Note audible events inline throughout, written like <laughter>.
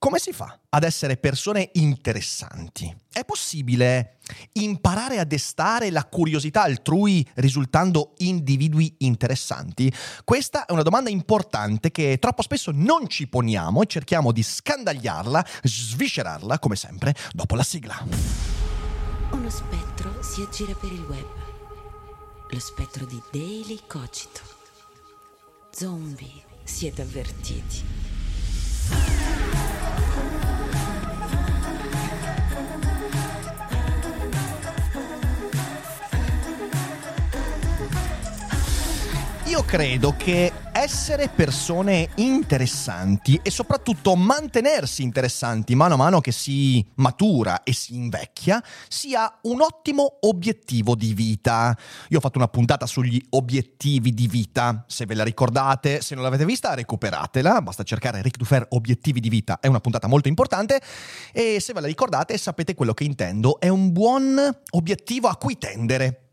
Come si fa ad essere persone interessanti? È possibile imparare a destare la curiosità altrui risultando individui interessanti? Questa è una domanda importante che troppo spesso non ci poniamo e cerchiamo di scandagliarla, sviscerarla, come sempre, dopo la sigla. Uno spettro si aggira per il web. Lo spettro di Daily Cogito. Zombie, siete avvertiti. Io credo che essere persone interessanti e soprattutto mantenersi interessanti mano a mano che si matura e si invecchia sia un ottimo obiettivo di vita. Io ho fatto una puntata sugli obiettivi di vita, se ve la ricordate, se non l'avete vista recuperatela, basta cercare Ric Dufer obiettivi di vita, è una puntata molto importante. E se ve la ricordate sapete quello che intendo, è un buon obiettivo a cui tendere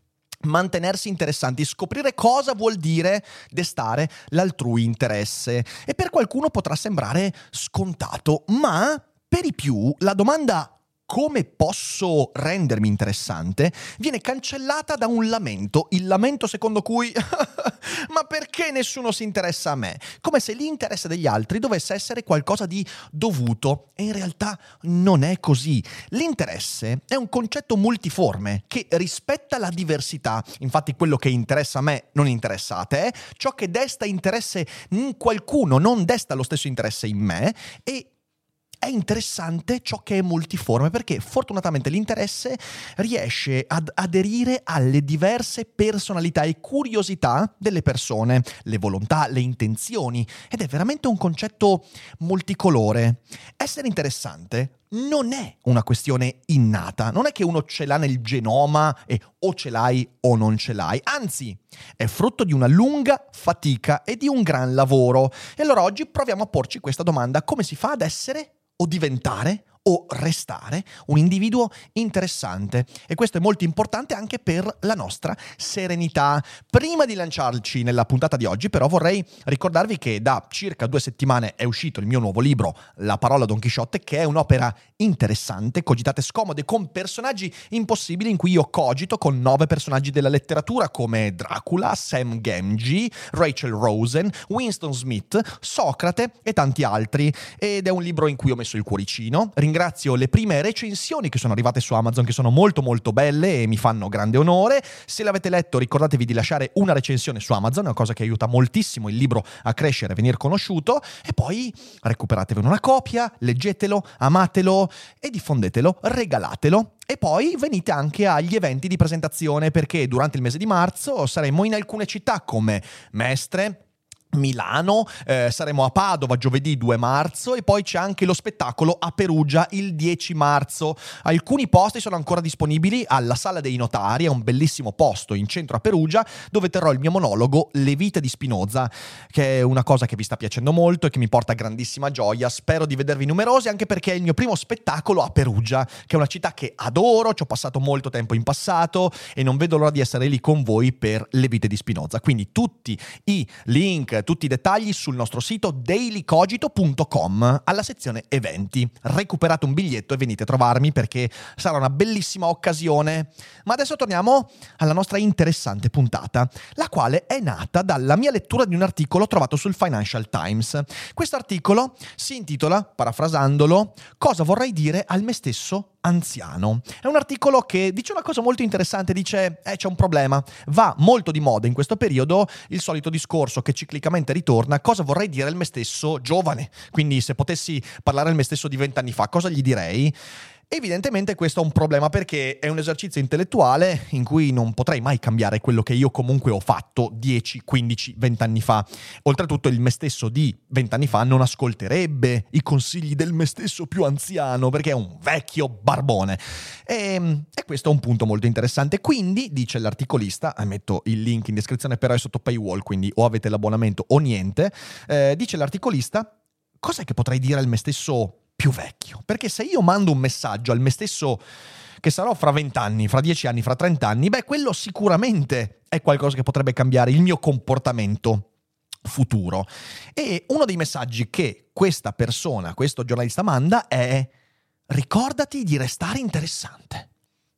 mantenersi interessanti, scoprire cosa vuol dire destare l'altrui interesse. E per qualcuno potrà sembrare scontato, ma per i più la domanda come posso rendermi interessante viene cancellata da un lamento, il lamento secondo cui <laughs> ma perché nessuno si interessa a me? Come se l'interesse degli altri dovesse essere qualcosa di dovuto e in realtà non è così. L'interesse è un concetto multiforme che rispetta la diversità, infatti quello che interessa a me non interessa a te, ciò che desta interesse in qualcuno non desta lo stesso interesse in me e è interessante ciò che è multiforme perché fortunatamente l'interesse riesce ad aderire alle diverse personalità e curiosità delle persone, le volontà, le intenzioni ed è veramente un concetto multicolore. Essere interessante non è una questione innata, non è che uno ce l'ha nel genoma e o ce l'hai o non ce l'hai, anzi è frutto di una lunga fatica e di un gran lavoro. E allora oggi proviamo a porci questa domanda, come si fa ad essere o diventare o restare un individuo interessante e questo è molto importante anche per la nostra serenità. Prima di lanciarci nella puntata di oggi però vorrei ricordarvi che da circa due settimane è uscito il mio nuovo libro La parola Don Chisciotte che è un'opera interessante, cogitate scomode con personaggi impossibili in cui io cogito con nove personaggi della letteratura come Dracula, Sam Gamgee, Rachel Rosen, Winston Smith, Socrate e tanti altri ed è un libro in cui ho messo il cuoricino. Ringrazio le prime recensioni che sono arrivate su Amazon, che sono molto molto belle e mi fanno grande onore. Se l'avete letto ricordatevi di lasciare una recensione su Amazon, è una cosa che aiuta moltissimo il libro a crescere, a venire conosciuto e poi recuperatevi una copia, leggetelo, amatelo e diffondetelo, regalatelo. E poi venite anche agli eventi di presentazione perché durante il mese di marzo saremo in alcune città come Mestre, Milano, eh, saremo a Padova giovedì 2 marzo e poi c'è anche lo spettacolo a Perugia il 10 marzo. Alcuni posti sono ancora disponibili alla Sala dei Notari, è un bellissimo posto in centro a Perugia dove terrò il mio monologo Le vite di Spinoza, che è una cosa che vi sta piacendo molto e che mi porta grandissima gioia. Spero di vedervi numerosi anche perché è il mio primo spettacolo a Perugia, che è una città che adoro, ci ho passato molto tempo in passato e non vedo l'ora di essere lì con voi per Le vite di Spinoza. Quindi tutti i link tutti i dettagli sul nostro sito dailycogito.com alla sezione eventi. Recuperate un biglietto e venite a trovarmi perché sarà una bellissima occasione. Ma adesso torniamo alla nostra interessante puntata, la quale è nata dalla mia lettura di un articolo trovato sul Financial Times. Questo articolo si intitola, parafrasandolo, Cosa vorrei dire al me stesso anziano. È un articolo che dice una cosa molto interessante, dice eh, c'è un problema, va molto di moda in questo periodo il solito discorso che ciclicamente ritorna, cosa vorrei dire al me stesso giovane, quindi se potessi parlare al me stesso di vent'anni fa, cosa gli direi? Evidentemente questo è un problema perché è un esercizio intellettuale in cui non potrei mai cambiare quello che io comunque ho fatto 10, 15, 20 anni fa. Oltretutto il me stesso di 20 anni fa non ascolterebbe i consigli del me stesso più anziano perché è un vecchio barbone. E, e questo è un punto molto interessante. Quindi, dice l'articolista, eh, metto il link in descrizione però è sotto paywall, quindi o avete l'abbonamento o niente, eh, dice l'articolista, cos'è che potrei dire al me stesso più vecchio. Perché se io mando un messaggio al me stesso che sarò fra 20 anni, fra 10 anni, fra 30 anni, beh, quello sicuramente è qualcosa che potrebbe cambiare il mio comportamento futuro. E uno dei messaggi che questa persona, questo giornalista manda è ricordati di restare interessante.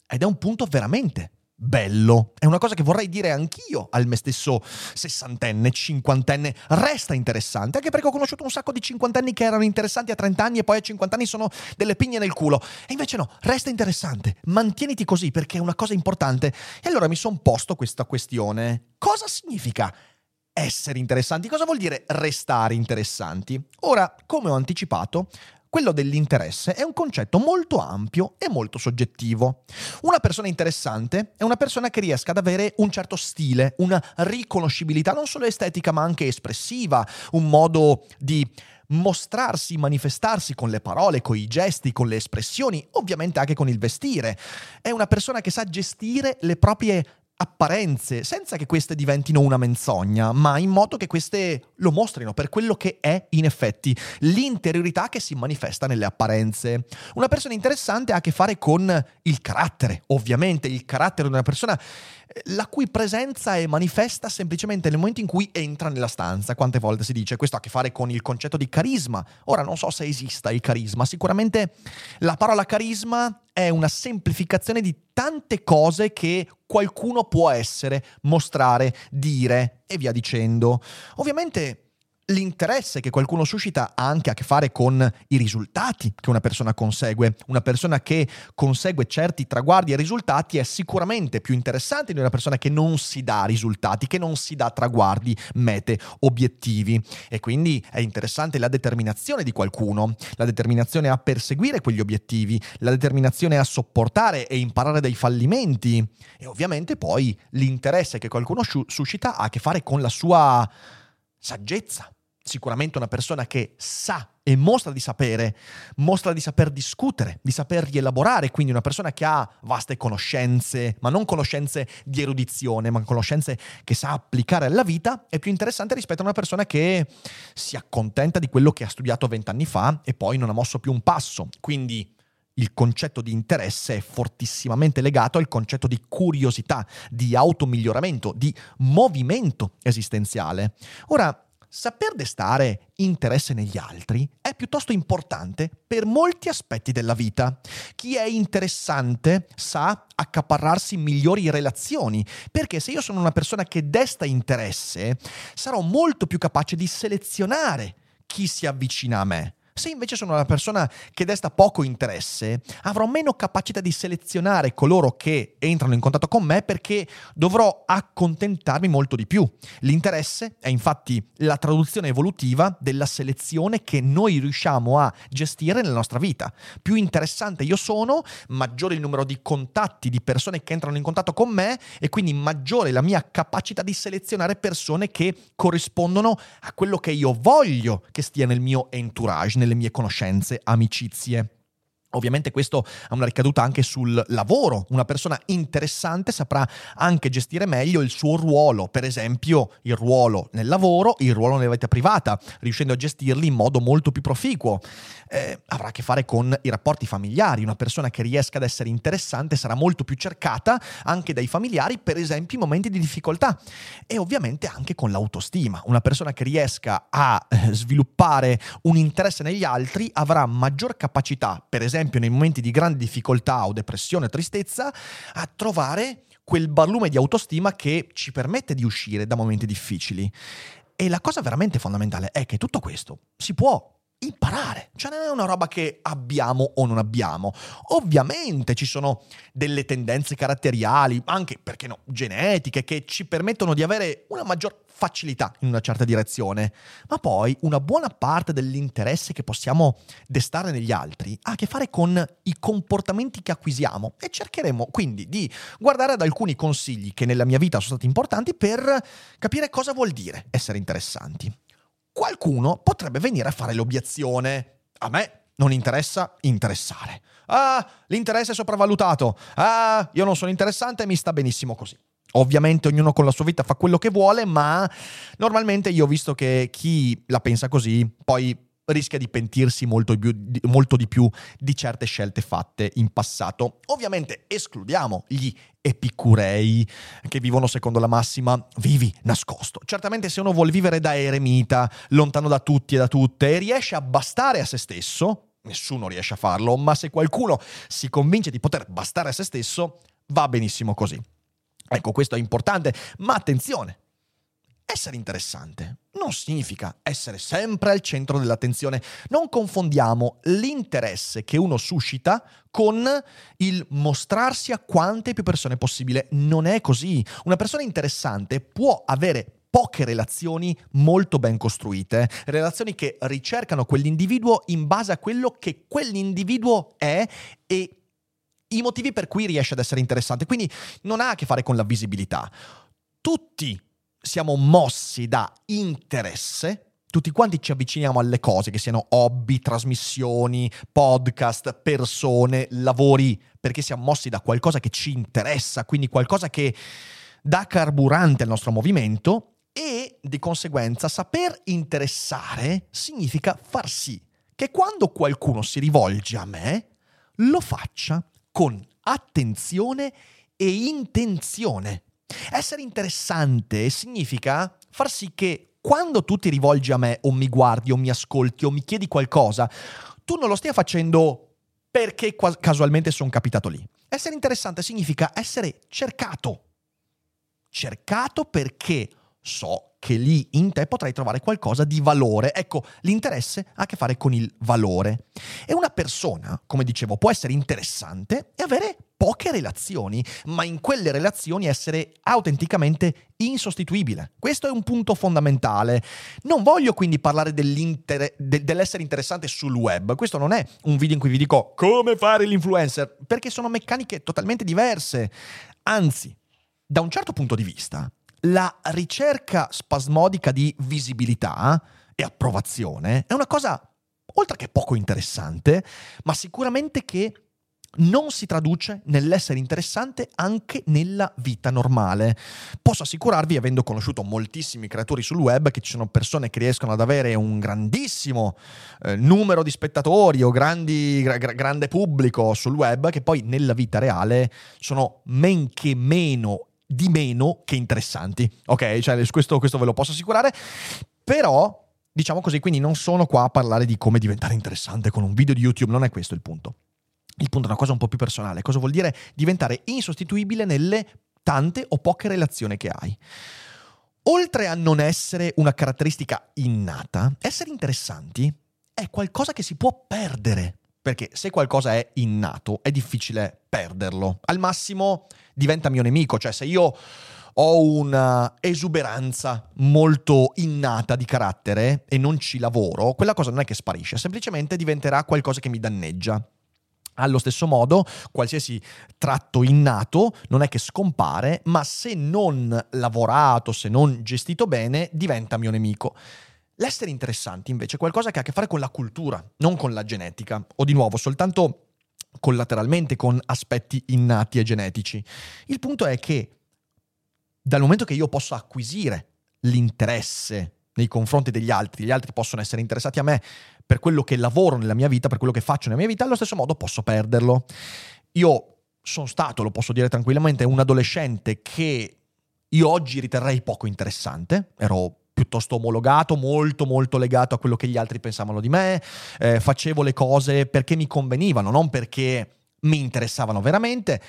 Ed è un punto veramente bello. È una cosa che vorrei dire anch'io al me stesso sessantenne, cinquantenne. Resta interessante, anche perché ho conosciuto un sacco di cinquantenni che erano interessanti a 30 anni e poi a 50 anni sono delle pigne nel culo. E invece no, resta interessante, mantieniti così perché è una cosa importante. E allora mi sono posto questa questione. Cosa significa essere interessanti? Cosa vuol dire restare interessanti? Ora, come ho anticipato, quello dell'interesse è un concetto molto ampio e molto soggettivo. Una persona interessante è una persona che riesca ad avere un certo stile, una riconoscibilità non solo estetica ma anche espressiva, un modo di mostrarsi, manifestarsi con le parole, con i gesti, con le espressioni, ovviamente anche con il vestire. È una persona che sa gestire le proprie apparenze, senza che queste diventino una menzogna, ma in modo che queste lo mostrino per quello che è in effetti l'interiorità che si manifesta nelle apparenze. Una persona interessante ha a che fare con il carattere, ovviamente il carattere di una persona la cui presenza è manifesta semplicemente nel momento in cui entra nella stanza. Quante volte si dice questo ha a che fare con il concetto di carisma. Ora non so se esista il carisma, sicuramente la parola carisma è una semplificazione di tante cose che qualcuno può essere, mostrare, dire e via dicendo. Ovviamente L'interesse che qualcuno suscita ha anche a che fare con i risultati che una persona consegue. Una persona che consegue certi traguardi e risultati è sicuramente più interessante di una persona che non si dà risultati, che non si dà traguardi, mete, obiettivi. E quindi è interessante la determinazione di qualcuno, la determinazione a perseguire quegli obiettivi, la determinazione a sopportare e imparare dai fallimenti. E ovviamente poi l'interesse che qualcuno suscita ha a che fare con la sua saggezza sicuramente una persona che sa e mostra di sapere, mostra di saper discutere, di saper rielaborare, quindi una persona che ha vaste conoscenze, ma non conoscenze di erudizione, ma conoscenze che sa applicare alla vita, è più interessante rispetto a una persona che si accontenta di quello che ha studiato vent'anni fa e poi non ha mosso più un passo. Quindi il concetto di interesse è fortissimamente legato al concetto di curiosità, di automiglioramento, di movimento esistenziale. Ora, Saper destare interesse negli altri è piuttosto importante per molti aspetti della vita. Chi è interessante sa accaparrarsi migliori relazioni, perché se io sono una persona che desta interesse, sarò molto più capace di selezionare chi si avvicina a me. Se invece sono una persona che desta poco interesse, avrò meno capacità di selezionare coloro che entrano in contatto con me perché dovrò accontentarmi molto di più. L'interesse è infatti la traduzione evolutiva della selezione che noi riusciamo a gestire nella nostra vita. Più interessante io sono, maggiore il numero di contatti, di persone che entrano in contatto con me e quindi maggiore la mia capacità di selezionare persone che corrispondono a quello che io voglio che stia nel mio entourage, nelle mie conoscenze, amicizie. Ovviamente questo ha una ricaduta anche sul lavoro. Una persona interessante saprà anche gestire meglio il suo ruolo, per esempio il ruolo nel lavoro, il ruolo nella vita privata, riuscendo a gestirli in modo molto più proficuo. Eh, avrà a che fare con i rapporti familiari. Una persona che riesca ad essere interessante sarà molto più cercata anche dai familiari, per esempio in momenti di difficoltà. E ovviamente anche con l'autostima. Una persona che riesca a eh, sviluppare un interesse negli altri avrà maggior capacità, per esempio, esempio nei momenti di grande difficoltà o depressione o tristezza, a trovare quel barlume di autostima che ci permette di uscire da momenti difficili. E la cosa veramente fondamentale è che tutto questo si può imparare, cioè non è una roba che abbiamo o non abbiamo. Ovviamente ci sono delle tendenze caratteriali, anche perché no, genetiche, che ci permettono di avere una maggior facilità in una certa direzione, ma poi una buona parte dell'interesse che possiamo destare negli altri ha a che fare con i comportamenti che acquisiamo e cercheremo quindi di guardare ad alcuni consigli che nella mia vita sono stati importanti per capire cosa vuol dire essere interessanti. Qualcuno potrebbe venire a fare l'obiezione, a me non interessa interessare. Ah, l'interesse è sopravvalutato. Ah, io non sono interessante e mi sta benissimo così. Ovviamente ognuno con la sua vita fa quello che vuole, ma normalmente io ho visto che chi la pensa così poi rischia di pentirsi molto di, più, molto di, più, di certe scelte fatte in passato. Ovviamente escludiamo gli epicurei che vivono secondo la massima vivi nascosto. Certamente se uno vuole vivere da eremita, lontano da tutti e da tutte, e riesce a bastare a se stesso, nessuno riesce a farlo, ma se qualcuno si convince di poter bastare a se stesso, va benissimo così. Ecco, questo è importante, ma attenzione, essere interessante non significa essere sempre al centro dell'attenzione. Non confondiamo l'interesse che uno suscita con il mostrarsi a quante più persone possibile. Non è così. Una persona interessante può avere poche relazioni molto ben costruite, relazioni che ricercano quell'individuo in base a quello che quell'individuo è e i motivi per cui riesce ad essere interessante. Quindi non ha a che fare con la visibilità. Tutti siamo mossi da interesse, tutti quanti ci avviciniamo alle cose, che siano hobby, trasmissioni, podcast, persone, lavori, perché siamo mossi da qualcosa che ci interessa, quindi qualcosa che dà carburante al nostro movimento e di conseguenza saper interessare significa far sì che quando qualcuno si rivolge a me lo faccia con attenzione e intenzione. Essere interessante significa far sì che quando tu ti rivolgi a me o mi guardi o mi ascolti o mi chiedi qualcosa, tu non lo stia facendo perché casualmente sono capitato lì. Essere interessante significa essere cercato. Cercato perché so che lì in te potrai trovare qualcosa di valore. Ecco, l'interesse ha a che fare con il valore. E una persona, come dicevo, può essere interessante e avere poche relazioni, ma in quelle relazioni essere autenticamente insostituibile. Questo è un punto fondamentale. Non voglio quindi parlare de- dell'essere interessante sul web. Questo non è un video in cui vi dico come fare l'influencer, perché sono meccaniche totalmente diverse. Anzi, da un certo punto di vista, la ricerca spasmodica di visibilità e approvazione è una cosa, oltre che poco interessante, ma sicuramente che non si traduce nell'essere interessante anche nella vita normale. Posso assicurarvi, avendo conosciuto moltissimi creatori sul web, che ci sono persone che riescono ad avere un grandissimo eh, numero di spettatori o grandi, gra- grande pubblico sul web, che poi nella vita reale sono men che meno di meno che interessanti. Ok, cioè questo, questo ve lo posso assicurare. Però, diciamo così, quindi non sono qua a parlare di come diventare interessante con un video di YouTube, non è questo il punto. Il punto è una cosa un po' più personale. Cosa vuol dire diventare insostituibile nelle tante o poche relazioni che hai? Oltre a non essere una caratteristica innata, essere interessanti è qualcosa che si può perdere. Perché se qualcosa è innato, è difficile perderlo. Al massimo diventa mio nemico, cioè se io ho un'esuberanza molto innata di carattere e non ci lavoro, quella cosa non è che sparisce, semplicemente diventerà qualcosa che mi danneggia. Allo stesso modo, qualsiasi tratto innato non è che scompare, ma se non lavorato, se non gestito bene, diventa mio nemico. L'essere interessanti invece è qualcosa che ha a che fare con la cultura, non con la genetica, o di nuovo soltanto collateralmente con aspetti innati e genetici. Il punto è che dal momento che io posso acquisire l'interesse nei confronti degli altri, gli altri possono essere interessati a me per quello che lavoro nella mia vita, per quello che faccio nella mia vita, allo stesso modo posso perderlo. Io sono stato, lo posso dire tranquillamente, un adolescente che io oggi riterrei poco interessante, ero piuttosto omologato, molto molto legato a quello che gli altri pensavano di me, eh, facevo le cose perché mi convenivano, non perché mi interessavano veramente.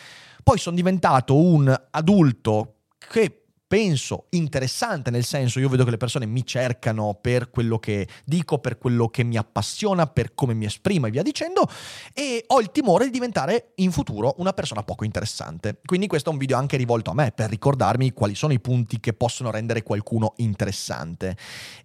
Poi sono diventato un adulto che penso interessante, nel senso io vedo che le persone mi cercano per quello che dico, per quello che mi appassiona, per come mi esprimo e via dicendo, e ho il timore di diventare in futuro una persona poco interessante. Quindi questo è un video anche rivolto a me per ricordarmi quali sono i punti che possono rendere qualcuno interessante.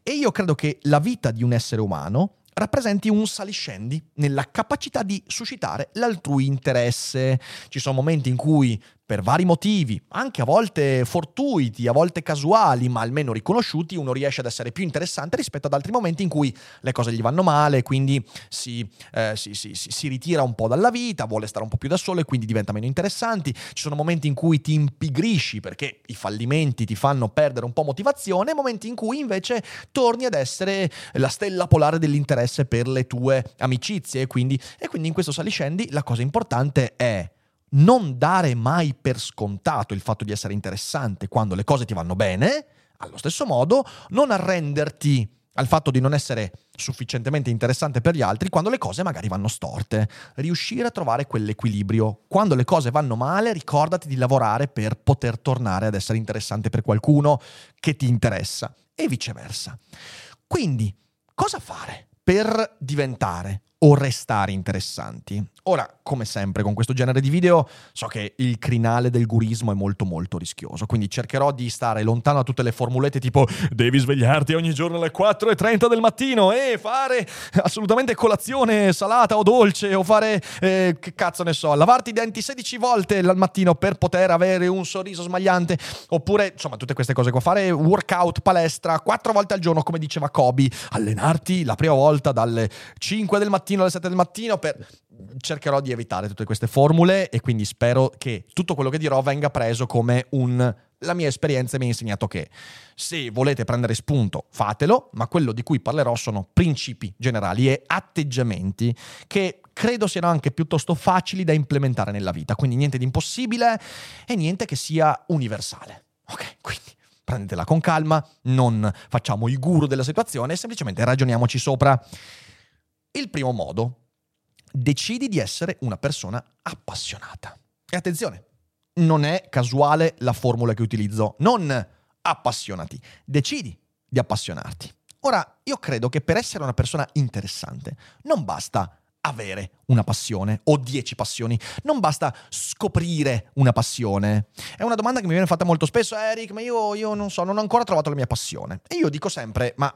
E io credo che la vita di un essere umano rappresenti un saliscendi nella capacità di suscitare l'altrui interesse. Ci sono momenti in cui per vari motivi, anche a volte fortuiti, a volte casuali, ma almeno riconosciuti, uno riesce ad essere più interessante rispetto ad altri momenti in cui le cose gli vanno male, quindi si, eh, si, si, si, ritira un po' dalla vita, vuole stare un po' più da solo e quindi diventa meno interessanti. Ci sono momenti in cui ti impigrisci perché i fallimenti ti fanno perdere un po' motivazione, momenti in cui invece torni ad essere la stella polare dell'interesse per le tue amicizie quindi, e quindi in questo saliscendi la cosa importante è non dare mai per scontato il fatto di essere interessante quando le cose ti vanno bene, allo stesso modo non arrenderti al fatto di non essere sufficientemente interessante per gli altri quando le cose magari vanno storte. Riuscire a trovare quell'equilibrio. Quando le cose vanno male, ricordati di lavorare per poter tornare ad essere interessante per qualcuno che ti interessa e viceversa. Quindi, cosa fare per diventare o restare interessanti. Ora, come sempre con questo genere di video, so che il crinale del gurismo è molto molto rischioso, quindi cercherò di stare lontano da tutte le formulette tipo devi svegliarti ogni giorno alle 4.30 del mattino e fare assolutamente colazione salata o dolce o fare, eh, che cazzo ne so, lavarti i denti 16 volte al mattino per poter avere un sorriso smagliante, oppure insomma tutte queste cose qua, fare workout, palestra 4 volte al giorno come diceva Kobe, allenarti la prima volta dalle 5 del mattino alle 7 del mattino per... cercherò di evitare tutte queste formule e quindi spero che tutto quello che dirò venga preso come un la mia esperienza mi ha insegnato che se volete prendere spunto, fatelo, ma quello di cui parlerò sono principi generali e atteggiamenti che credo siano anche piuttosto facili da implementare nella vita, quindi niente di impossibile e niente che sia universale. Ok, quindi prendetela con calma, non facciamo i guru della situazione, semplicemente ragioniamoci sopra. Il primo modo, decidi di essere una persona appassionata. E attenzione, non è casuale la formula che utilizzo, non appassionati, decidi di appassionarti. Ora, io credo che per essere una persona interessante non basta avere una passione o dieci passioni, non basta scoprire una passione. È una domanda che mi viene fatta molto spesso, Eric, ma io, io non so, non ho ancora trovato la mia passione. E io dico sempre, ma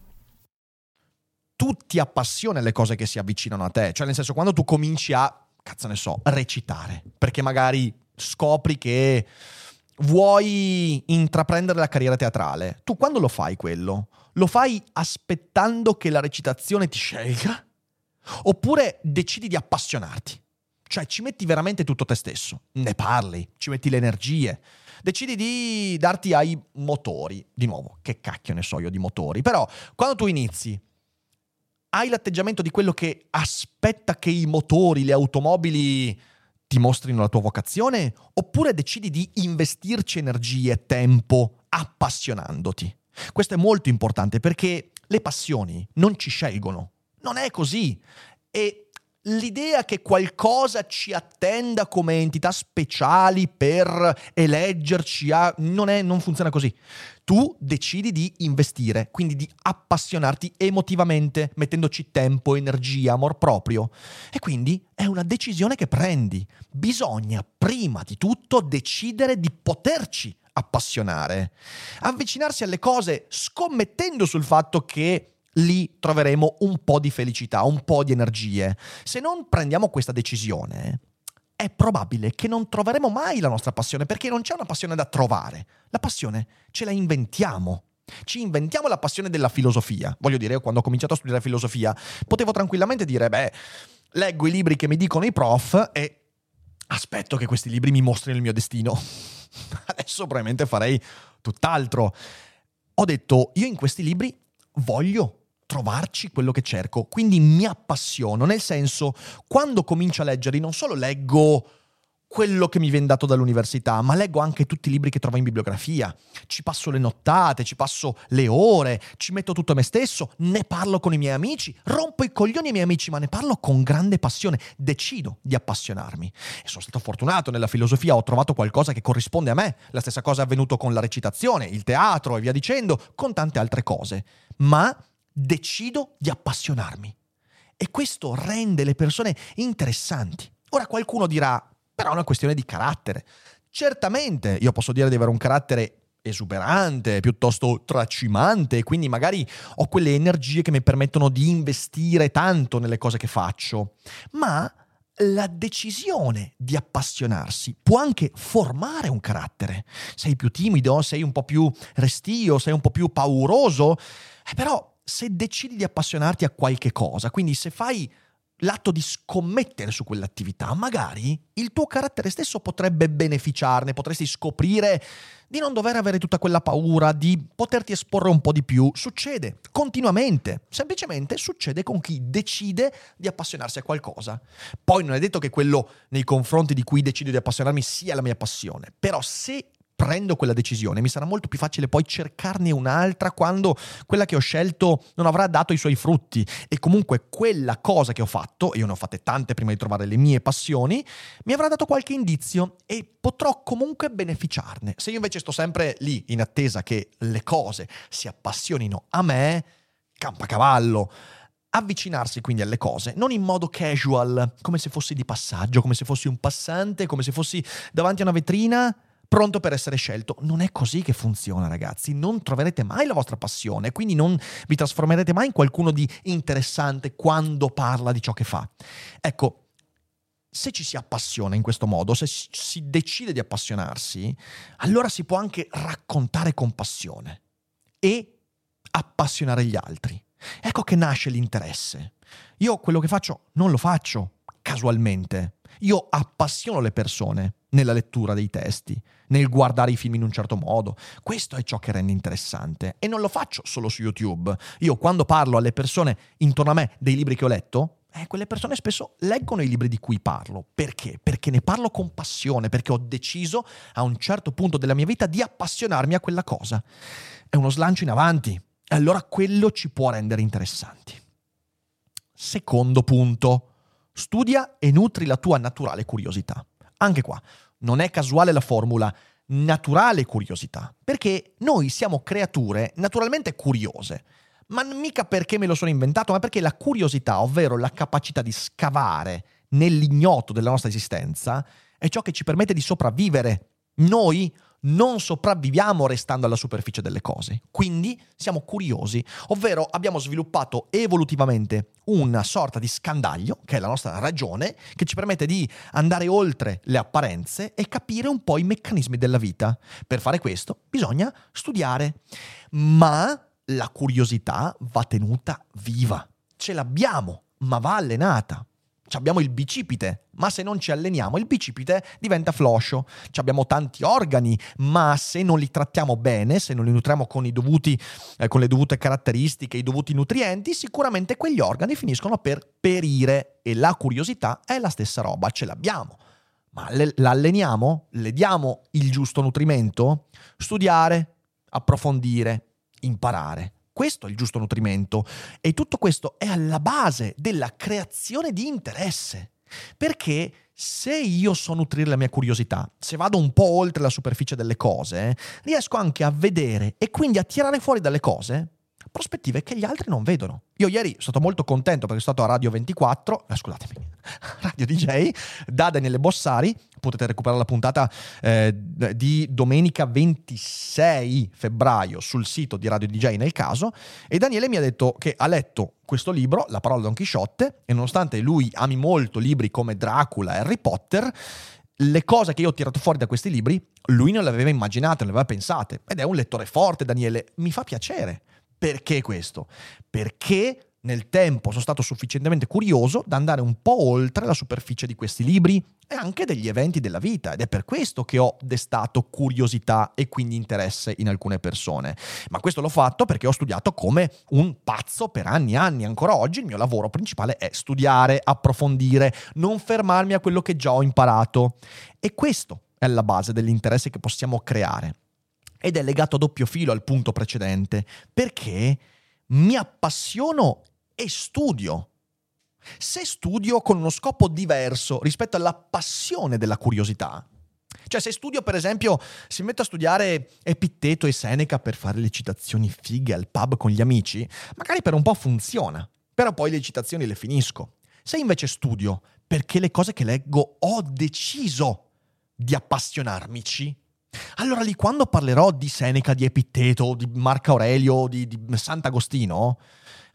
tutti appassiona le cose che si avvicinano a te. Cioè, nel senso, quando tu cominci a, cazzo ne so, recitare, perché magari scopri che vuoi intraprendere la carriera teatrale, tu quando lo fai quello? Lo fai aspettando che la recitazione ti scelga? Oppure decidi di appassionarti? Cioè ci metti veramente tutto te stesso, ne parli, ci metti le energie, decidi di darti ai motori. Di nuovo, che cacchio ne so io di motori, però quando tu inizi hai l'atteggiamento di quello che aspetta che i motori, le automobili ti mostrino la tua vocazione oppure decidi di investirci energie e tempo appassionandoti. Questo è molto importante perché le passioni non ci scelgono. Non è così. E l'idea che qualcosa ci attenda come entità speciali per eleggerci a... non, è, non funziona così. Tu decidi di investire, quindi di appassionarti emotivamente, mettendoci tempo, energia, amor proprio. E quindi è una decisione che prendi. Bisogna prima di tutto decidere di poterci appassionare. Avvicinarsi alle cose scommettendo sul fatto che lì troveremo un po' di felicità, un po' di energie. Se non prendiamo questa decisione, è probabile che non troveremo mai la nostra passione, perché non c'è una passione da trovare. La passione ce la inventiamo. Ci inventiamo la passione della filosofia. Voglio dire, quando ho cominciato a studiare filosofia, potevo tranquillamente dire, beh, leggo i libri che mi dicono i prof e aspetto che questi libri mi mostrino il mio destino. <laughs> Adesso probabilmente farei tutt'altro ho detto, io in questi libri voglio trovarci quello che cerco, quindi mi appassiono, nel senso, quando comincio a leggerli non solo leggo quello che mi viene dato dall'università, ma leggo anche tutti i libri che trovo in bibliografia, ci passo le nottate, ci passo le ore, ci metto tutto me stesso, ne parlo con i miei amici, rompo i coglioni ai miei amici, ma ne parlo con grande passione, decido di appassionarmi. E sono stato fortunato nella filosofia, ho trovato qualcosa che corrisponde a me, la stessa cosa è avvenuto con la recitazione, il teatro e via dicendo, con tante altre cose, ma decido di appassionarmi. E questo rende le persone interessanti. Ora qualcuno dirà, però è una questione di carattere. Certamente io posso dire di avere un carattere esuberante, piuttosto tracimante, e quindi magari ho quelle energie che mi permettono di investire tanto nelle cose che faccio, ma la decisione di appassionarsi può anche formare un carattere. Sei più timido, sei un po' più restio, sei un po' più pauroso, eh, però se decidi di appassionarti a qualche cosa, quindi se fai l'atto di scommettere su quell'attività, magari il tuo carattere stesso potrebbe beneficiarne, potresti scoprire di non dover avere tutta quella paura, di poterti esporre un po' di più. Succede continuamente, semplicemente succede con chi decide di appassionarsi a qualcosa. Poi non è detto che quello nei confronti di cui decido di appassionarmi sia la mia passione, però se prendo quella decisione, mi sarà molto più facile poi cercarne un'altra quando quella che ho scelto non avrà dato i suoi frutti e comunque quella cosa che ho fatto, e io ne ho fatte tante prima di trovare le mie passioni, mi avrà dato qualche indizio e potrò comunque beneficiarne. Se io invece sto sempre lì in attesa che le cose si appassionino a me, campacavallo avvicinarsi quindi alle cose, non in modo casual, come se fossi di passaggio, come se fossi un passante, come se fossi davanti a una vetrina, pronto per essere scelto. Non è così che funziona, ragazzi. Non troverete mai la vostra passione, quindi non vi trasformerete mai in qualcuno di interessante quando parla di ciò che fa. Ecco, se ci si appassiona in questo modo, se si decide di appassionarsi, allora si può anche raccontare con passione e appassionare gli altri. Ecco che nasce l'interesse. Io quello che faccio non lo faccio casualmente. Io appassiono le persone nella lettura dei testi, nel guardare i film in un certo modo. Questo è ciò che rende interessante. E non lo faccio solo su YouTube. Io quando parlo alle persone intorno a me dei libri che ho letto, eh, quelle persone spesso leggono i libri di cui parlo. Perché? Perché ne parlo con passione, perché ho deciso a un certo punto della mia vita di appassionarmi a quella cosa. È uno slancio in avanti. E allora quello ci può rendere interessanti. Secondo punto. Studia e nutri la tua naturale curiosità. Anche qua, non è casuale la formula naturale curiosità, perché noi siamo creature naturalmente curiose, ma mica perché me lo sono inventato, ma perché la curiosità, ovvero la capacità di scavare nell'ignoto della nostra esistenza, è ciò che ci permette di sopravvivere. Noi non sopravviviamo restando alla superficie delle cose, quindi siamo curiosi, ovvero abbiamo sviluppato evolutivamente una sorta di scandaglio, che è la nostra ragione, che ci permette di andare oltre le apparenze e capire un po' i meccanismi della vita. Per fare questo bisogna studiare, ma la curiosità va tenuta viva. Ce l'abbiamo, ma va allenata abbiamo il bicipite, ma se non ci alleniamo il bicipite diventa floscio. abbiamo tanti organi, ma se non li trattiamo bene, se non li nutriamo con, dovuti, eh, con le dovute caratteristiche, i dovuti nutrienti, sicuramente quegli organi finiscono per perire e la curiosità è la stessa roba, ce l'abbiamo. Ma le, l'alleniamo? Le diamo il giusto nutrimento? Studiare, approfondire, imparare. Questo è il giusto nutrimento e tutto questo è alla base della creazione di interesse. Perché se io so nutrire la mia curiosità, se vado un po' oltre la superficie delle cose, riesco anche a vedere e quindi a tirare fuori dalle cose prospettive che gli altri non vedono. Io ieri sono stato molto contento perché sono stato a Radio 24, eh, scusatemi, <laughs> Radio DJ, da Daniele Bossari, potete recuperare la puntata eh, di domenica 26 febbraio sul sito di Radio DJ nel caso, e Daniele mi ha detto che ha letto questo libro, La parola Don Chisciotte, e nonostante lui ami molto libri come Dracula e Harry Potter, le cose che io ho tirato fuori da questi libri, lui non le aveva immaginate, non le aveva pensate. Ed è un lettore forte, Daniele. Mi fa piacere. Perché questo? Perché nel tempo sono stato sufficientemente curioso da andare un po' oltre la superficie di questi libri e anche degli eventi della vita ed è per questo che ho destato curiosità e quindi interesse in alcune persone. Ma questo l'ho fatto perché ho studiato come un pazzo per anni e anni. Ancora oggi il mio lavoro principale è studiare, approfondire, non fermarmi a quello che già ho imparato. E questo è la base dell'interesse che possiamo creare. Ed è legato a doppio filo al punto precedente, perché mi appassiono e studio. Se studio con uno scopo diverso rispetto alla passione della curiosità, cioè se studio per esempio, si metto a studiare Epitteto e Seneca per fare le citazioni fighe al pub con gli amici, magari per un po' funziona, però poi le citazioni le finisco. Se invece studio perché le cose che leggo ho deciso di appassionarmici, allora lì quando parlerò di Seneca, di Epitteto, di Marco Aurelio, di, di Sant'Agostino,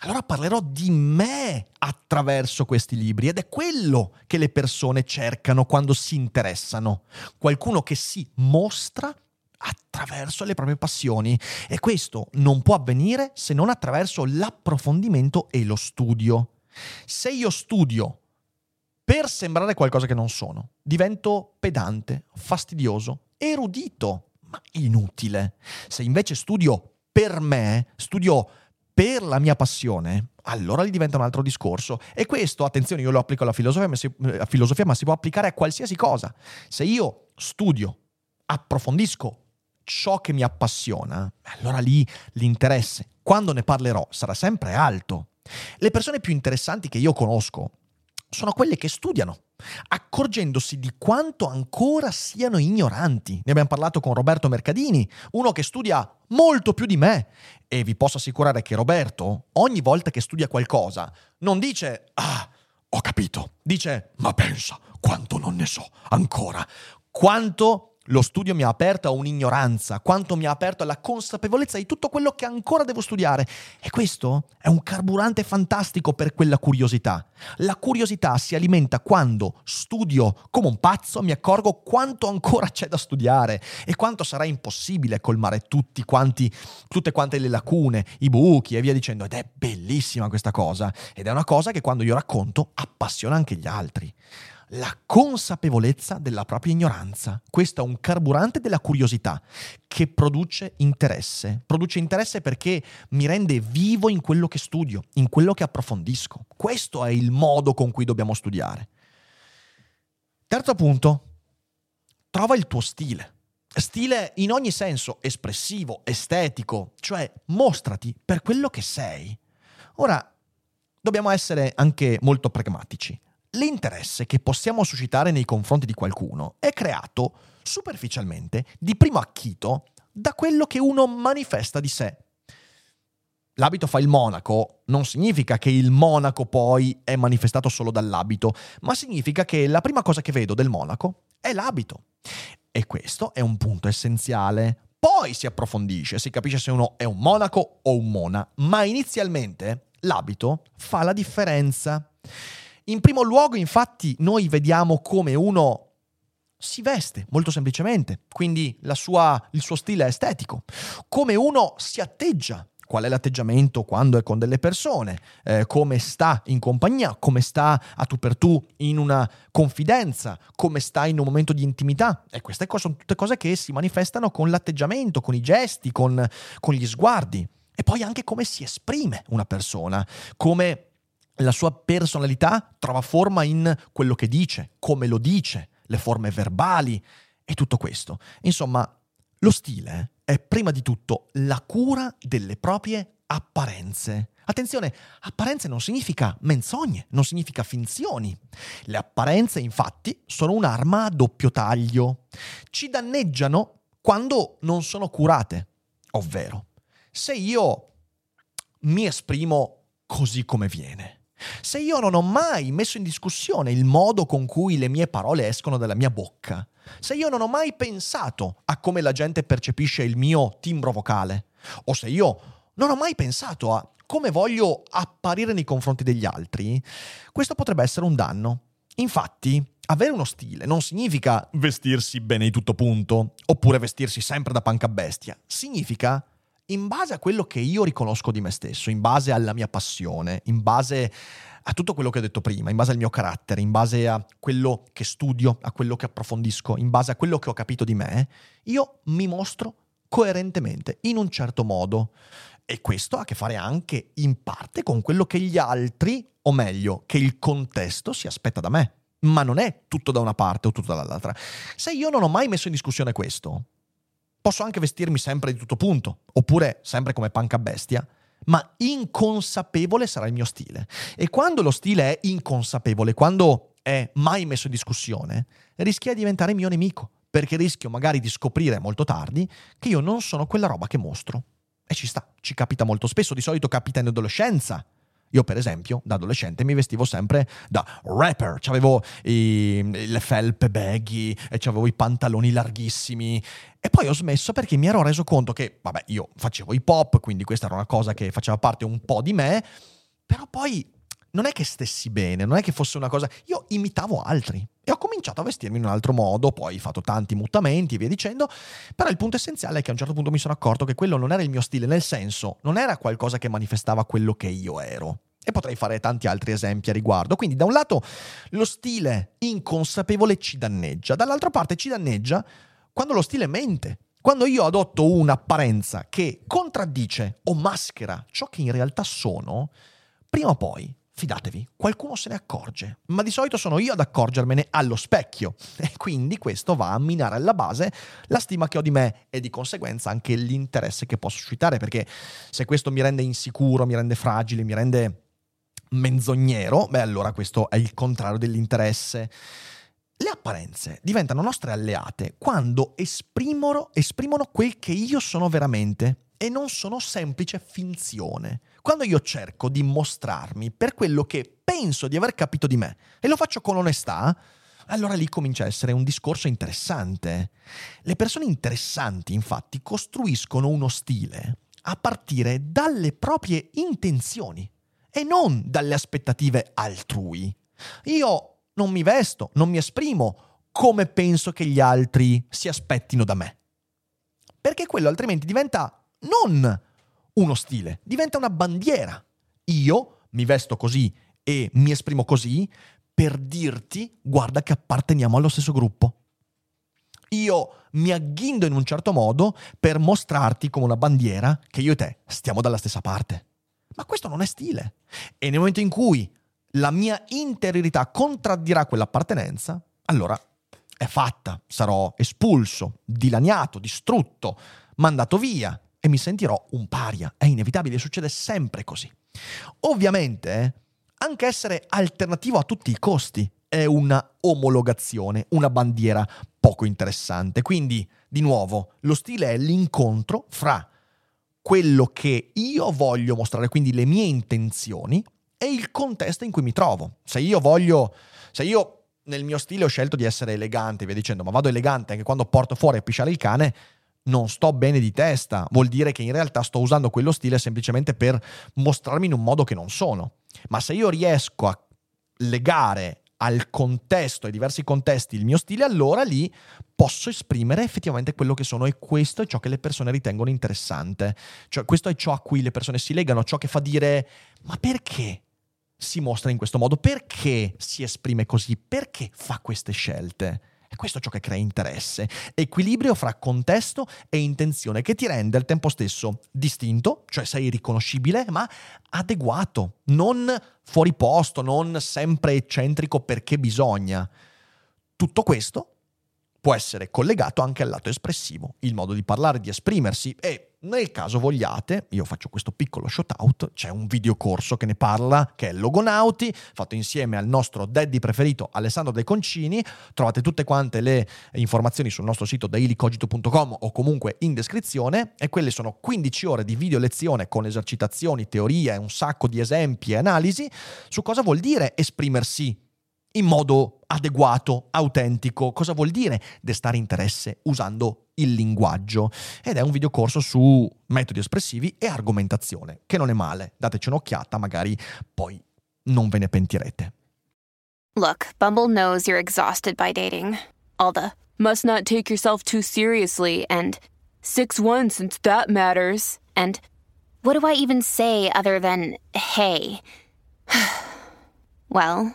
allora parlerò di me attraverso questi libri ed è quello che le persone cercano quando si interessano. Qualcuno che si mostra attraverso le proprie passioni e questo non può avvenire se non attraverso l'approfondimento e lo studio. Se io studio per sembrare qualcosa che non sono, divento pedante, fastidioso, erudito, ma inutile. Se invece studio per me, studio per la mia passione, allora lì diventa un altro discorso. E questo, attenzione, io lo applico alla filosofia, ma si, alla eh, filosofia, ma si può applicare a qualsiasi cosa. Se io studio, approfondisco ciò che mi appassiona, allora lì l'interesse, quando ne parlerò, sarà sempre alto. Le persone più interessanti che io conosco sono quelle che studiano, accorgendosi di quanto ancora siano ignoranti. Ne abbiamo parlato con Roberto Mercadini, uno che studia molto più di me. E vi posso assicurare che Roberto, ogni volta che studia qualcosa, non dice, ah, ho capito, dice, ma pensa, quanto non ne so ancora, quanto lo studio mi ha aperto a un'ignoranza, quanto mi ha aperto alla consapevolezza di tutto quello che ancora devo studiare. E questo è un carburante fantastico per quella curiosità. La curiosità si alimenta quando studio come un pazzo, mi accorgo quanto ancora c'è da studiare e quanto sarà impossibile colmare quanti, tutte quante le lacune, i buchi e via dicendo. Ed è bellissima questa cosa. Ed è una cosa che quando io racconto appassiona anche gli altri la consapevolezza della propria ignoranza. Questo è un carburante della curiosità che produce interesse. Produce interesse perché mi rende vivo in quello che studio, in quello che approfondisco. Questo è il modo con cui dobbiamo studiare. Terzo punto, trova il tuo stile. Stile in ogni senso, espressivo, estetico, cioè mostrati per quello che sei. Ora, dobbiamo essere anche molto pragmatici l'interesse che possiamo suscitare nei confronti di qualcuno è creato superficialmente, di primo acchito, da quello che uno manifesta di sé. L'abito fa il monaco non significa che il monaco poi è manifestato solo dall'abito, ma significa che la prima cosa che vedo del monaco è l'abito. E questo è un punto essenziale. Poi si approfondisce, si capisce se uno è un monaco o un mona, ma inizialmente l'abito fa la differenza. In primo luogo, infatti, noi vediamo come uno si veste molto semplicemente, quindi sua, il suo stile estetico, come uno si atteggia, qual è l'atteggiamento quando è con delle persone, eh, come sta in compagnia, come sta a tu per tu in una confidenza, come sta in un momento di intimità. E queste sono tutte cose che si manifestano con l'atteggiamento, con i gesti, con, con gli sguardi. E poi anche come si esprime una persona, come la sua personalità trova forma in quello che dice, come lo dice, le forme verbali e tutto questo. Insomma, lo stile è prima di tutto la cura delle proprie apparenze. Attenzione, apparenze non significa menzogne, non significa finzioni. Le apparenze, infatti, sono un'arma a doppio taglio. Ci danneggiano quando non sono curate. Ovvero, se io mi esprimo così come viene, se io non ho mai messo in discussione il modo con cui le mie parole escono dalla mia bocca, se io non ho mai pensato a come la gente percepisce il mio timbro vocale, o se io non ho mai pensato a come voglio apparire nei confronti degli altri, questo potrebbe essere un danno. Infatti, avere uno stile non significa vestirsi bene di tutto punto, oppure vestirsi sempre da panca bestia, significa in base a quello che io riconosco di me stesso, in base alla mia passione, in base a tutto quello che ho detto prima, in base al mio carattere, in base a quello che studio, a quello che approfondisco, in base a quello che ho capito di me, io mi mostro coerentemente, in un certo modo. E questo ha a che fare anche in parte con quello che gli altri, o meglio, che il contesto si aspetta da me. Ma non è tutto da una parte o tutto dall'altra. Se io non ho mai messo in discussione questo, posso anche vestirmi sempre di tutto punto, oppure sempre come panca bestia, ma inconsapevole sarà il mio stile. E quando lo stile è inconsapevole, quando è mai messo in discussione, rischia di diventare mio nemico, perché rischio magari di scoprire molto tardi che io non sono quella roba che mostro. E ci sta, ci capita molto spesso, di solito capita in adolescenza. Io, per esempio, da adolescente mi vestivo sempre da rapper, avevo le felpe baggy, e avevo i pantaloni larghissimi. E poi ho smesso perché mi ero reso conto che, vabbè, io facevo hip hop, quindi questa era una cosa che faceva parte un po' di me, però poi non è che stessi bene, non è che fosse una cosa... Io imitavo altri e ho cominciato a vestirmi in un altro modo, poi ho fatto tanti mutamenti e via dicendo, però il punto essenziale è che a un certo punto mi sono accorto che quello non era il mio stile, nel senso, non era qualcosa che manifestava quello che io ero. E potrei fare tanti altri esempi a riguardo. Quindi da un lato lo stile inconsapevole ci danneggia, dall'altra parte ci danneggia quando lo stile mente. Quando io adotto un'apparenza che contraddice o maschera ciò che in realtà sono, prima o poi Fidatevi, qualcuno se ne accorge, ma di solito sono io ad accorgermene allo specchio <laughs> e quindi questo va a minare alla base la stima che ho di me e di conseguenza anche l'interesse che posso suscitare perché se questo mi rende insicuro, mi rende fragile, mi rende menzognero, beh allora questo è il contrario dell'interesse. Le apparenze diventano nostre alleate quando esprimono, quel che io sono veramente e non sono semplice finzione. Quando io cerco di mostrarmi per quello che penso di aver capito di me e lo faccio con onestà, allora lì comincia a essere un discorso interessante. Le persone interessanti, infatti, costruiscono uno stile a partire dalle proprie intenzioni e non dalle aspettative altrui. Io non mi vesto, non mi esprimo come penso che gli altri si aspettino da me. Perché quello altrimenti diventa non uno stile, diventa una bandiera. Io mi vesto così e mi esprimo così per dirti guarda che apparteniamo allo stesso gruppo. Io mi agghindo in un certo modo per mostrarti come una bandiera che io e te stiamo dalla stessa parte. Ma questo non è stile. E nel momento in cui la mia interiorità contraddirà quell'appartenenza, allora è fatta, sarò espulso, dilaniato, distrutto, mandato via e mi sentirò un paria. È inevitabile, succede sempre così. Ovviamente, anche essere alternativo a tutti i costi è una omologazione, una bandiera poco interessante. Quindi, di nuovo, lo stile è l'incontro fra quello che io voglio mostrare, quindi le mie intenzioni, e il contesto in cui mi trovo. Se io voglio, se io nel mio stile ho scelto di essere elegante, via dicendo, ma vado elegante anche quando porto fuori a pisciare il cane, non sto bene di testa, vuol dire che in realtà sto usando quello stile semplicemente per mostrarmi in un modo che non sono. Ma se io riesco a legare al contesto, ai diversi contesti il mio stile, allora lì posso esprimere effettivamente quello che sono e questo è ciò che le persone ritengono interessante. Cioè questo è ciò a cui le persone si legano, ciò che fa dire ma perché si mostra in questo modo? Perché si esprime così? Perché fa queste scelte? È questo ciò che crea interesse, equilibrio fra contesto e intenzione che ti rende al tempo stesso distinto, cioè sei riconoscibile, ma adeguato, non fuori posto, non sempre eccentrico perché bisogna. Tutto questo può essere collegato anche al lato espressivo, il modo di parlare, di esprimersi e nel caso vogliate, io faccio questo piccolo shout out, c'è un videocorso che ne parla, che è Logonauti, fatto insieme al nostro daddy preferito Alessandro De Concini, trovate tutte quante le informazioni sul nostro sito dailycogito.com o comunque in descrizione. E quelle sono 15 ore di video lezione con esercitazioni, teorie, un sacco di esempi e analisi su cosa vuol dire esprimersi in modo adeguato, autentico. Cosa vuol dire destare interesse usando il linguaggio? Ed è un videocorso su metodi espressivi e argomentazione, che non è male. Dateci un'occhiata, magari poi non ve ne pentirete. Look, Bumble knows you're exhausted by dating. All the must not take yourself too seriously and 6-1 since that matters. And what do I even say other than hey? <sighs> well,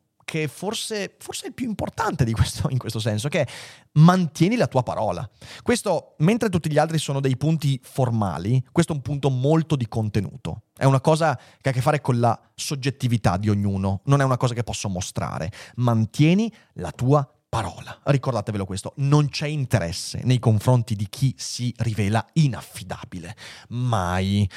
che forse, forse è il più importante questo, in questo senso, che è mantieni la tua parola. Questo, mentre tutti gli altri sono dei punti formali, questo è un punto molto di contenuto. È una cosa che ha a che fare con la soggettività di ognuno, non è una cosa che posso mostrare. Mantieni la tua parola. Ricordatevelo questo, non c'è interesse nei confronti di chi si rivela inaffidabile. Mai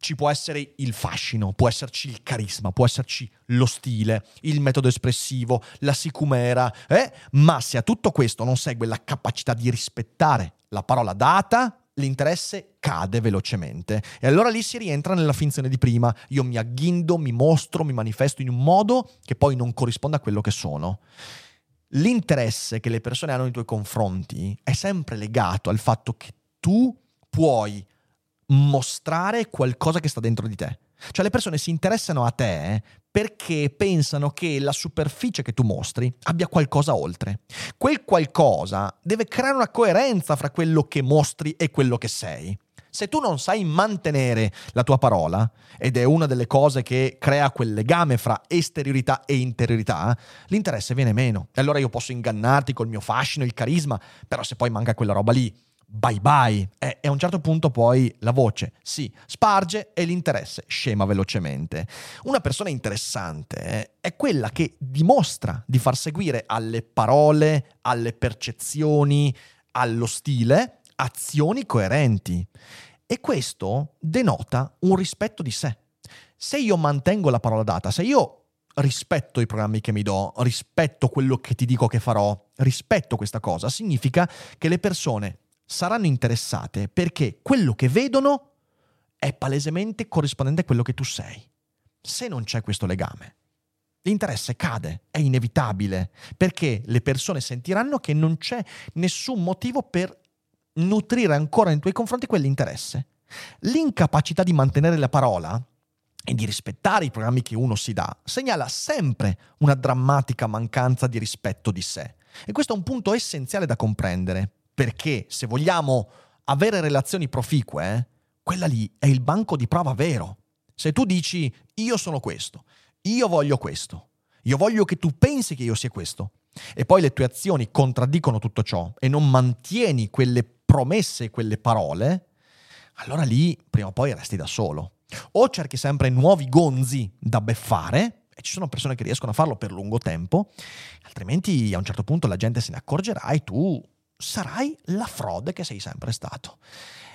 ci può essere il fascino, può esserci il carisma, può esserci lo stile, il metodo espressivo, la sicumera, eh? ma se a tutto questo non segue la capacità di rispettare la parola data, l'interesse cade velocemente. E allora lì si rientra nella finzione di prima. Io mi agghindo, mi mostro, mi manifesto in un modo che poi non corrisponde a quello che sono. L'interesse che le persone hanno nei tuoi confronti è sempre legato al fatto che tu puoi mostrare qualcosa che sta dentro di te. Cioè le persone si interessano a te perché pensano che la superficie che tu mostri abbia qualcosa oltre. Quel qualcosa deve creare una coerenza fra quello che mostri e quello che sei. Se tu non sai mantenere la tua parola, ed è una delle cose che crea quel legame fra esteriorità e interiorità, l'interesse viene meno. E allora io posso ingannarti col mio fascino, il carisma, però se poi manca quella roba lì, bye bye. E, a un certo punto poi la voce si sparge e l'interesse scema velocemente. Una persona interessante eh, è quella che dimostra di far seguire alle parole, alle percezioni, allo stile, azioni coerenti. E questo denota un rispetto di sé. Se io mantengo la parola data, se io rispetto i programmi che mi do, rispetto quello che ti dico che farò, rispetto questa cosa, significa che le persone saranno interessate perché quello che vedono è palesemente corrispondente a quello che tu sei. Se non c'è questo legame, l'interesse cade, è inevitabile, perché le persone sentiranno che non c'è nessun motivo per nutrire ancora nei tuoi confronti quell'interesse. L'incapacità di mantenere la parola e di rispettare i programmi che uno si dà segnala sempre una drammatica mancanza di rispetto di sé. E questo è un punto essenziale da comprendere, perché se vogliamo avere relazioni proficue, eh, quella lì è il banco di prova vero. Se tu dici io sono questo, io voglio questo, io voglio che tu pensi che io sia questo, e poi le tue azioni contraddicono tutto ciò e non mantieni quelle promesse quelle parole, allora lì prima o poi resti da solo. O cerchi sempre nuovi gonzi da beffare, e ci sono persone che riescono a farlo per lungo tempo, altrimenti a un certo punto la gente se ne accorgerà e tu sarai la frode che sei sempre stato.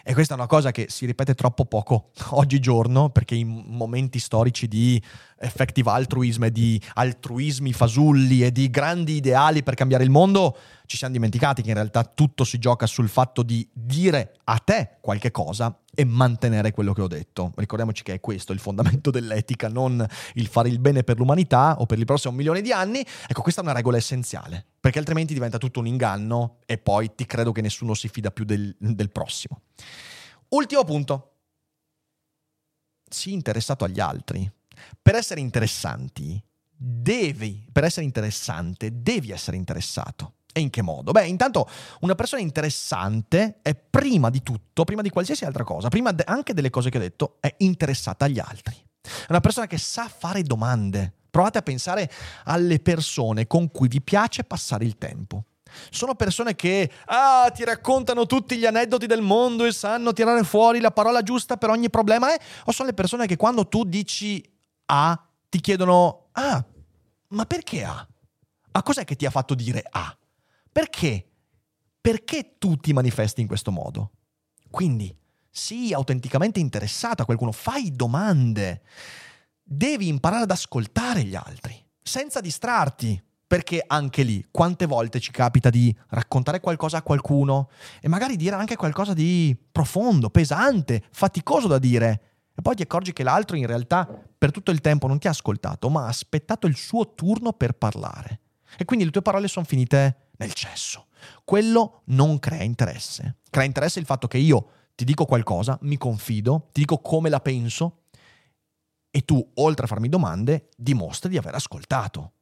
E questa è una cosa che si ripete troppo poco <laughs> oggigiorno, perché in momenti storici di effective altruism e di altruismi fasulli e di grandi ideali per cambiare il mondo, ci siamo dimenticati che in realtà tutto si gioca sul fatto di dire a te qualche cosa e mantenere quello che ho detto. Ricordiamoci che è questo il fondamento dell'etica, non il fare il bene per l'umanità o per il prossimo milione di anni. Ecco, questa è una regola essenziale, perché altrimenti diventa tutto un inganno e poi ti credo che nessuno si fida più del, del prossimo. Ultimo punto. Sii interessato agli altri. Per essere interessanti, devi, per essere interessante, devi essere interessato. E in che modo? Beh, intanto una persona interessante è prima di tutto, prima di qualsiasi altra cosa, prima de- anche delle cose che ho detto, è interessata agli altri. È una persona che sa fare domande. Provate a pensare alle persone con cui vi piace passare il tempo. Sono persone che ah, ti raccontano tutti gli aneddoti del mondo e sanno tirare fuori la parola giusta per ogni problema, eh? o sono le persone che quando tu dici A ti chiedono ah, ma perché A? A cos'è che ti ha fatto dire A? Perché? Perché tu ti manifesti in questo modo? Quindi sii autenticamente interessato a qualcuno, fai domande. Devi imparare ad ascoltare gli altri, senza distrarti. Perché anche lì, quante volte ci capita di raccontare qualcosa a qualcuno e magari dire anche qualcosa di profondo, pesante, faticoso da dire, e poi ti accorgi che l'altro in realtà per tutto il tempo non ti ha ascoltato, ma ha aspettato il suo turno per parlare. E quindi le tue parole sono finite nel cesso. Quello non crea interesse. Crea interesse il fatto che io ti dico qualcosa, mi confido, ti dico come la penso e tu, oltre a farmi domande, dimostri di aver ascoltato.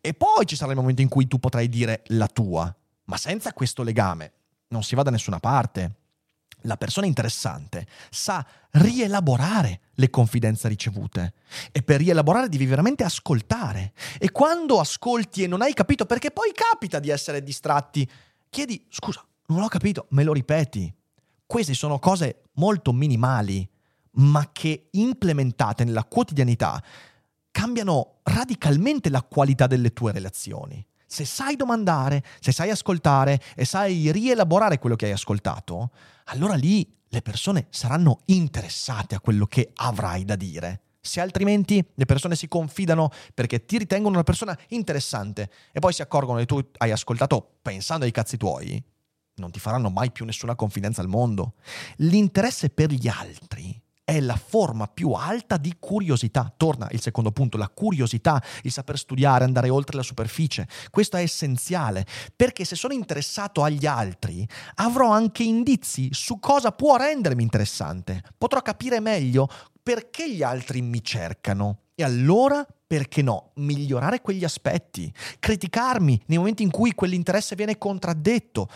E poi ci sarà il momento in cui tu potrai dire la tua, ma senza questo legame non si va da nessuna parte. La persona interessante sa rielaborare le confidenze ricevute e per rielaborare devi veramente ascoltare. E quando ascolti e non hai capito, perché poi capita di essere distratti, chiedi scusa, non ho capito, me lo ripeti. Queste sono cose molto minimali, ma che implementate nella quotidianità cambiano radicalmente la qualità delle tue relazioni. Se sai domandare, se sai ascoltare e sai rielaborare quello che hai ascoltato, allora lì le persone saranno interessate a quello che avrai da dire. Se altrimenti le persone si confidano perché ti ritengono una persona interessante e poi si accorgono che tu hai ascoltato pensando ai cazzi tuoi, non ti faranno mai più nessuna confidenza al mondo. L'interesse per gli altri è la forma più alta di curiosità. Torna il secondo punto, la curiosità, il saper studiare, andare oltre la superficie. Questo è essenziale, perché se sono interessato agli altri, avrò anche indizi su cosa può rendermi interessante. Potrò capire meglio perché gli altri mi cercano. E allora, perché no, migliorare quegli aspetti, criticarmi nei momenti in cui quell'interesse viene contraddetto.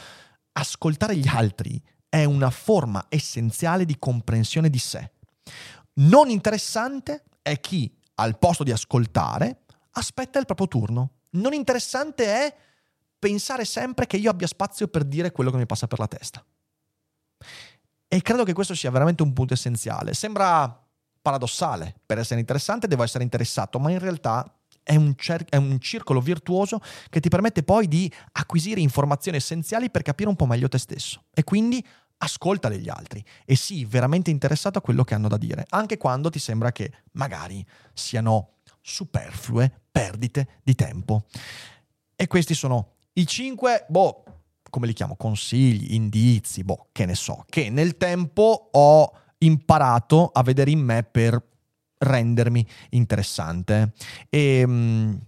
Ascoltare gli altri è una forma essenziale di comprensione di sé. Non interessante è chi, al posto di ascoltare, aspetta il proprio turno. Non interessante è pensare sempre che io abbia spazio per dire quello che mi passa per la testa. E credo che questo sia veramente un punto essenziale. Sembra paradossale, per essere interessante devo essere interessato, ma in realtà è un, cer- è un, circolo virtuoso che ti permette poi di acquisire informazioni essenziali per capire un po' meglio te stesso. E quindi ascolta degli altri e sii veramente interessato a quello che hanno da dire, anche quando ti sembra che magari siano superflue perdite di tempo. E questi sono i cinque, boh, come li chiamo, consigli, indizi, boh, che ne so, che nel tempo ho imparato a vedere in me per rendermi interessante. E, ehm,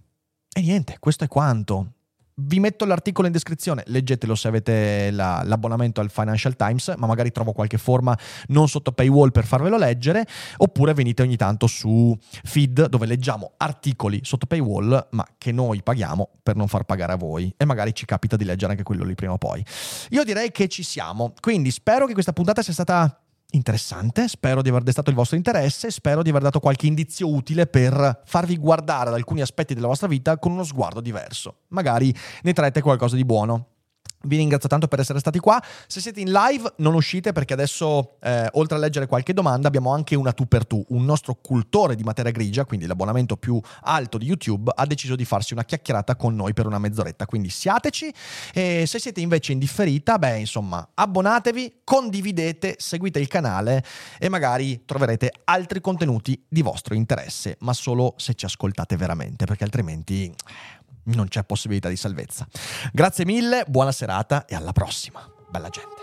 e niente, questo è quanto. Vi metto l'articolo in descrizione, leggetelo se avete la, l'abbonamento al Financial Times, ma magari trovo qualche forma non sotto paywall per farvelo leggere, oppure venite ogni tanto su feed dove leggiamo articoli sotto paywall, ma che noi paghiamo per non far pagare a voi e magari ci capita di leggere anche quello lì prima o poi. Io direi che ci siamo, quindi spero che questa puntata sia stata interessante, spero di aver destato il vostro interesse, spero di aver dato qualche indizio utile per farvi guardare ad alcuni aspetti della vostra vita con uno sguardo diverso. Magari ne traete qualcosa di buono. Vi ringrazio tanto per essere stati qua. Se siete in live, non uscite perché adesso, eh, oltre a leggere qualche domanda, abbiamo anche una tu per tu. Un nostro cultore di materia grigia, quindi l'abbonamento più alto di YouTube, ha deciso di farsi una chiacchierata con noi per una mezz'oretta. Quindi siateci. E se siete invece in differita, beh, insomma, abbonatevi, condividete, seguite il canale e magari troverete altri contenuti di vostro interesse, ma solo se ci ascoltate veramente, perché altrimenti non c'è possibilità di salvezza. Grazie mille, buona serata e alla prossima. Bella gente.